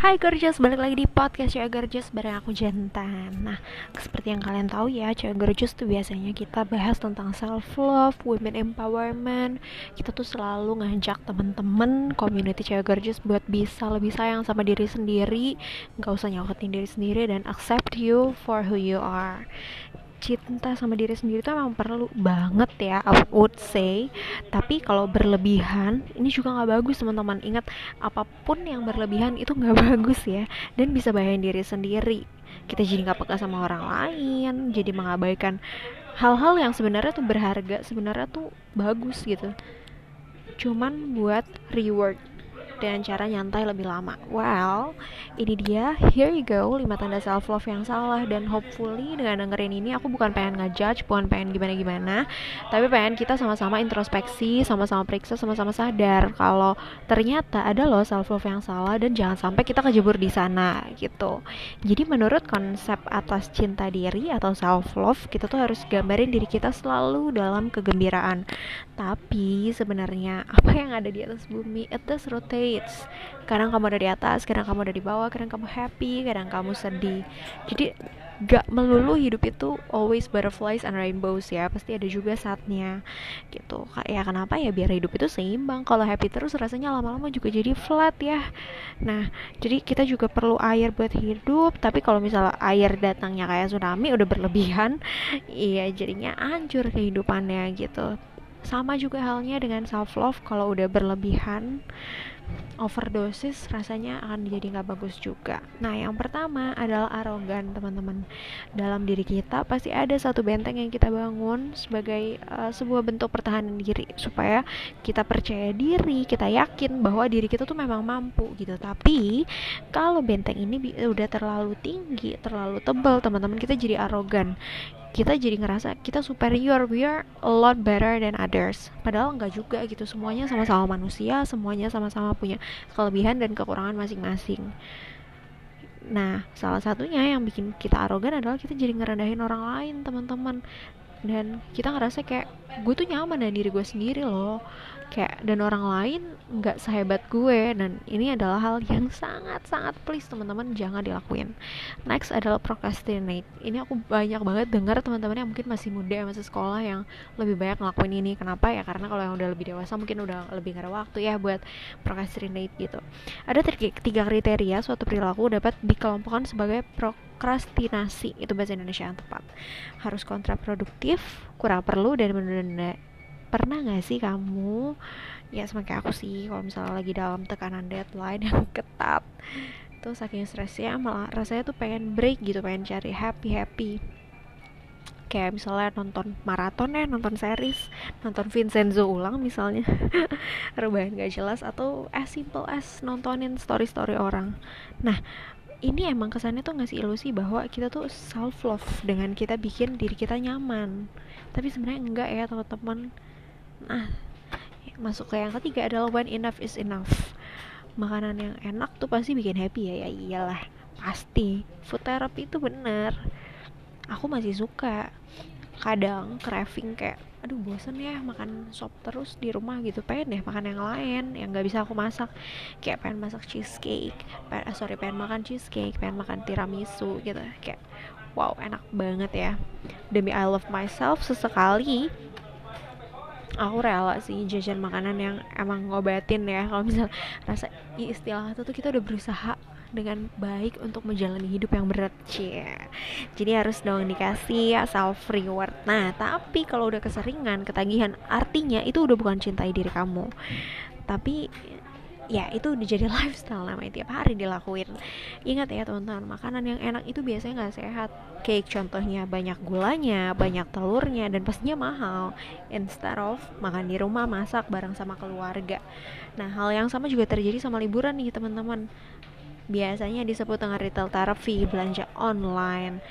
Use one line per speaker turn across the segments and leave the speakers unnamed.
Hai Gorgeous, balik lagi di podcast Cewek Gorgeous bareng aku Jantan Nah, seperti yang kalian tahu ya, Cewek Gorgeous tuh biasanya kita bahas tentang self-love, women empowerment. Kita tuh selalu ngajak temen-temen community Cewek Gorgeous buat bisa lebih sayang sama diri sendiri. Gak usah nyakitin diri sendiri dan accept you for who you are cinta sama diri sendiri itu emang perlu banget ya I would say. Tapi kalau berlebihan ini juga nggak bagus teman-teman. Ingat apa pun yang berlebihan itu nggak bagus ya. Dan bisa bahayain diri sendiri. Kita jadi nggak peka sama orang lain jadi mengabaikan hal-hal yang sebenarnya tuh berharga sebenarnya tuh bagus gitu. Cuman buat reward dengan cara nyantai lebih lama. Well, ini dia, here you go, 5 tanda self love yang salah dan hopefully dengan dengerin ini aku bukan pengen ngejudge, bukan pengen gimana-gimana, tapi pengen kita sama-sama introspeksi, sama-sama periksa, sama-sama sadar kalau ternyata ada loh self love yang salah dan jangan sampai kita kejebur di sana gitu. Jadi menurut konsep atas cinta diri atau self love, kita tuh harus gambarin diri kita selalu dalam kegembiraan. Tapi sebenarnya apa yang ada di atas bumi itu rotate. States kadang kamu ada di atas kadang kamu ada di bawah kadang kamu happy kadang kamu sedih. Jadi gak melulu hidup itu always butterflies and rainbows ya pasti ada juga saatnya gitu. Ya kenapa ya biar hidup itu seimbang? Kalau happy terus rasanya lama-lama juga jadi flat ya. Nah jadi kita juga perlu air buat hidup tapi kalau misalnya air datangnya kayak tsunami udah berlebihan iya jadinya hancur kehidupannya gitu sama juga halnya dengan self love kalau udah berlebihan overdosis rasanya akan jadi nggak bagus juga. Nah, yang pertama adalah arogan, teman-teman. Dalam diri kita pasti ada satu benteng yang kita bangun sebagai uh, sebuah bentuk pertahanan diri supaya kita percaya diri, kita yakin bahwa diri kita tuh memang mampu gitu. Tapi kalau benteng ini udah terlalu tinggi, terlalu tebal, teman-teman, kita jadi arogan kita jadi ngerasa kita superior we are a lot better than others padahal enggak juga gitu semuanya sama-sama manusia semuanya sama-sama punya kelebihan dan kekurangan masing-masing. Nah salah satunya yang bikin kita arogan adalah kita jadi ngerendahin orang lain teman-teman. Dan kita ngerasa kayak gue tuh nyaman dengan diri gue sendiri loh kayak dan orang lain nggak sehebat gue dan ini adalah hal yang sangat sangat please teman-teman jangan dilakuin. Next adalah procrastinate. Ini aku banyak banget dengar teman-teman yang mungkin masih muda masih sekolah yang lebih banyak ngelakuin ini. Kenapa? Ya karena kalau yang udah lebih dewasa mungkin udah lebih gak ada waktu ya buat procrastinate gitu. Ada tiga kriteria suatu perilaku dapat dikelompokkan sebagai prokrastinasi. Itu bahasa Indonesia yang tepat. Harus kontraproduktif kurang perlu dan benar-benar pernah gak sih kamu? Ya semakin aku sih kalau misalnya lagi dalam tekanan deadline yang ketat tuh saking stresnya malah rasanya tuh pengen break gitu pengen cari happy happy. Kayak misalnya nonton maraton ya nonton series nonton Vincenzo ulang misalnya. Rebahan gak jelas atau as simple as nontonin story story orang. Nah ini emang kesannya tuh ngasih ilusi bahwa kita tuh self love dengan kita bikin diri kita nyaman. Tapi sebenarnya enggak ya teman-teman Nah, masuk ke yang ketiga adalah when enough is enough. Makanan yang enak tuh pasti bikin happy ya, ya iyalah, pasti. Food therapy itu bener. Aku masih suka. Kadang craving kayak, aduh bosen ya makan sop terus di rumah gitu pengen deh makan yang lain yang nggak bisa aku masak kayak pengen masak cheesecake pengen, uh, sorry pengen makan cheesecake pengen makan tiramisu gitu kayak wow enak banget ya demi I love myself sesekali aku rela sih jajan makanan yang emang ngobatin ya. Kalau misal rasa istilah itu tuh kita udah berusaha dengan baik untuk menjalani hidup yang berat. Sih jadi harus dong dikasih self reward. Nah tapi kalau udah keseringan ketagihan artinya itu udah bukan cintai diri kamu. Tapi ya itu udah jadi lifestyle namanya tiap hari dilakuin. Ingat ya teman-teman makanan yang enak itu biasanya nggak sehat. Cake contohnya banyak gulanya banyak telurnya dan pastinya mahal. Instead of makan di rumah masak bareng sama keluarga. Nah hal yang sama juga terjadi sama liburan nih teman-teman. Biasanya disebut dengan retail therapy belanja online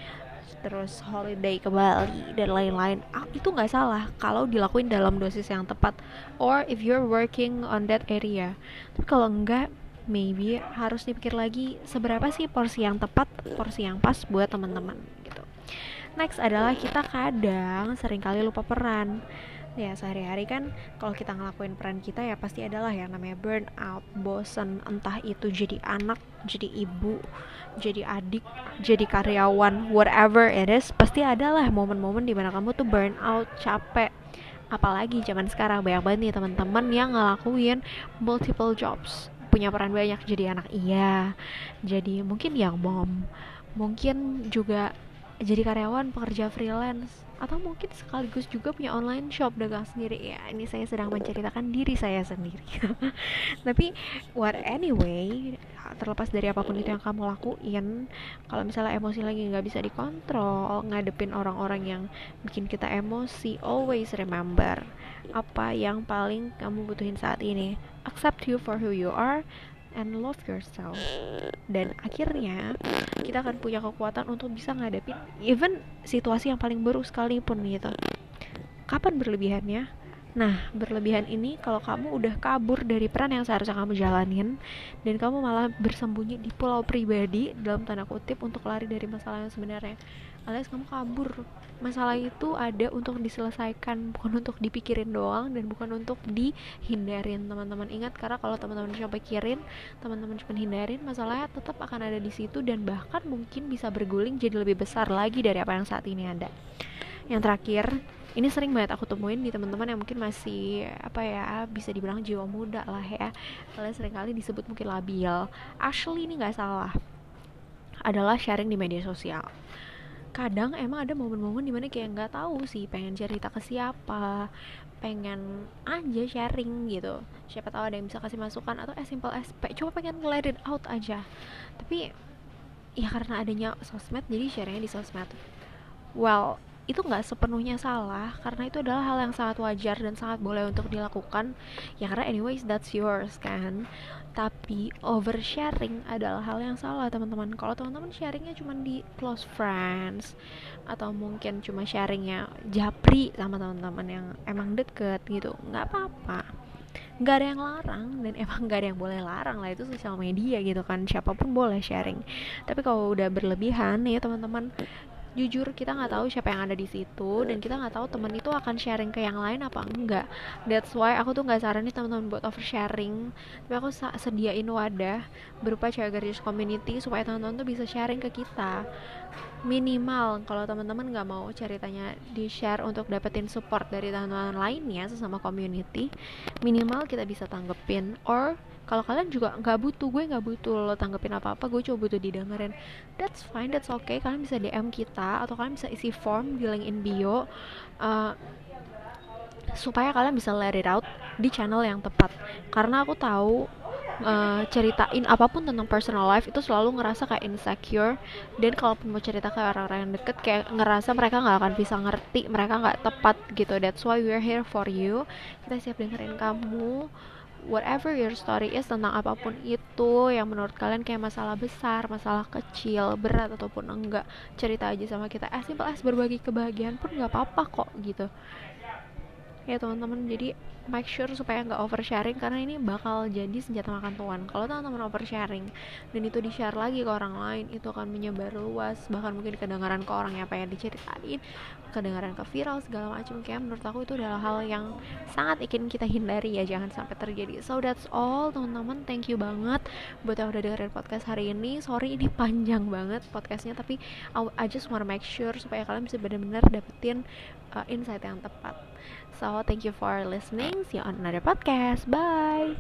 terus holiday ke Bali dan lain-lain ah, itu nggak salah kalau dilakuin dalam dosis yang tepat or if you're working on that area. Tapi kalau enggak maybe harus dipikir lagi seberapa sih porsi yang tepat porsi yang pas buat teman-teman gitu. Next adalah kita kadang sering kali lupa peran ya sehari-hari kan kalau kita ngelakuin peran kita ya pasti adalah yang namanya burnout bosen. Entah itu jadi anak jadi ibu jadi adik jadi karyawan whatever it is pasti adalah momen-momen di mana kamu tuh burnout capek. Apalagi zaman sekarang banyak banget nih teman-teman yang ngelakuin multiple jobs. Punya peran banyak jadi anak iya jadi mungkin yang mom mungkin juga jadi karyawan pekerja freelance atau mungkin sekaligus juga punya online shop dagang sendiri. Ya ini saya sedang menceritakan diri saya sendiri. Tapi what anyway terlepas dari apa pun itu yang kamu lakuin kalau misalnya emosi lagi nggak bisa dikontrol ngadepin orang-orang yang bikin kita emosi always remember apa yang paling kamu butuhin saat ini. Accept you for who you are and love yourself. Dan akhirnya kita akan punya kekuatan untuk bisa ngadepin even situasi yang paling buruk sekalipun gitu. Kapan berlebihannya Nah, berlebihan ini kalau kamu udah kabur dari peran yang seharusnya kamu jalanin dan kamu malah bersembunyi di pulau pribadi dalam tanda kutip untuk lari dari masalah yang sebenarnya. Alias kamu kabur. Masalah itu ada untuk diselesaikan bukan untuk dipikirin doang dan bukan untuk dihindarin teman-teman. Ingat karena kalau teman-teman cuma pikirin teman-teman cuma hindarin masalahnya tetap akan ada di situ dan bahkan mungkin bisa berguling jadi lebih besar lagi dari apa yang saat ini ada yang terakhir ini sering banget aku temuin di teman-teman yang mungkin masih apa ya bisa dibilang jiwa muda lah ya. Kalian sering kali disebut mungkin labil. Actually ini nggak salah. Adalah sharing di media sosial. Kadang emang ada momen-momen di mana kayak nggak tahu sih pengen cerita ke siapa pengen aja sharing gitu. Siapa tahu ada yang bisa kasih masukan atau as simple as coba pengen let it out aja. Tapi ya karena adanya sosmed jadi sharingnya di sosmed. Well itu nggak sepenuhnya salah karena itu adalah hal yang sangat wajar dan sangat boleh untuk dilakukan. Ya karena anyways that's yours kan? Tapi oversharing adalah hal yang salah teman-teman. Kalau teman-teman sharingnya cuma di close friends atau mungkin cuma sharingnya japri sama teman-teman yang emang deket gitu nggak apa-apa. Nggak ada yang larang dan emang nggak ada yang boleh larang lah itu sosial media gitu kan. Siapa pun boleh sharing. Tapi kalau udah berlebihan ya teman-teman jujur kita nggak tahu siapa yang ada di situ dan kita nggak tahu teman itu akan sharing ke yang lain apa enggak. That's why aku tuh nggak saranin teman-teman buat oversharing. Tapi aku sediain wadah berupa cewek garis community supaya teman-teman tuh bisa sharing ke kita minimal. Kalau teman-teman nggak mau ceritanya di share untuk dapetin support dari teman-teman lainnya sesama community minimal kita bisa tanggepin. Or kalau kalian juga nggak butuh gue nggak butuh lo tanggepin apa apa gue coba butuh didengerin. That's fine that's okay. Kalian bisa dm kita atau kalian bisa isi form di link in bio uh, supaya kalian bisa let it out di channel yang tepat. Karena aku tahu uh, ceritain apa pun tentang personal life itu selalu ngerasa kayak insecure. Dan kalaupun mau cerita ke orang-orang yang deket kayak ngerasa mereka nggak akan bisa ngerti mereka nggak tepat gitu. That's why we're here for you. Kita siap dengerin kamu. Whatever your story is tentang apa pun itu yang menurut kalian kayak masalah besar, masalah kecil, berat ataupun enggak, cerita aja sama kita. As simple as berbagi kebahagiaan pun nggak apa-apa kok gitu ya teman-teman. Jadi make sure supaya nggak oversharing karena ini bakal jadi senjata makan tuan. Kalau teman-teman oversharing dan itu di share lagi ke orang lain itu akan menyebar luas. Bahkan mungkin kedengaran ke orang yang pengen diceritain kedengaran ke viral segala macam kayak menurut aku itu adalah hal yang sangat ingin kita hindari ya jangan sampai terjadi. So that's all teman-teman. Thank you banget buat yang udah dengerin podcast hari ini. Sorry ini panjang banget podcastnya tapi I just wanna make sure supaya kalian bisa benar-benar dapetin uh, insight yang tepat. So, thank you for listening. See you on another podcast. Bye.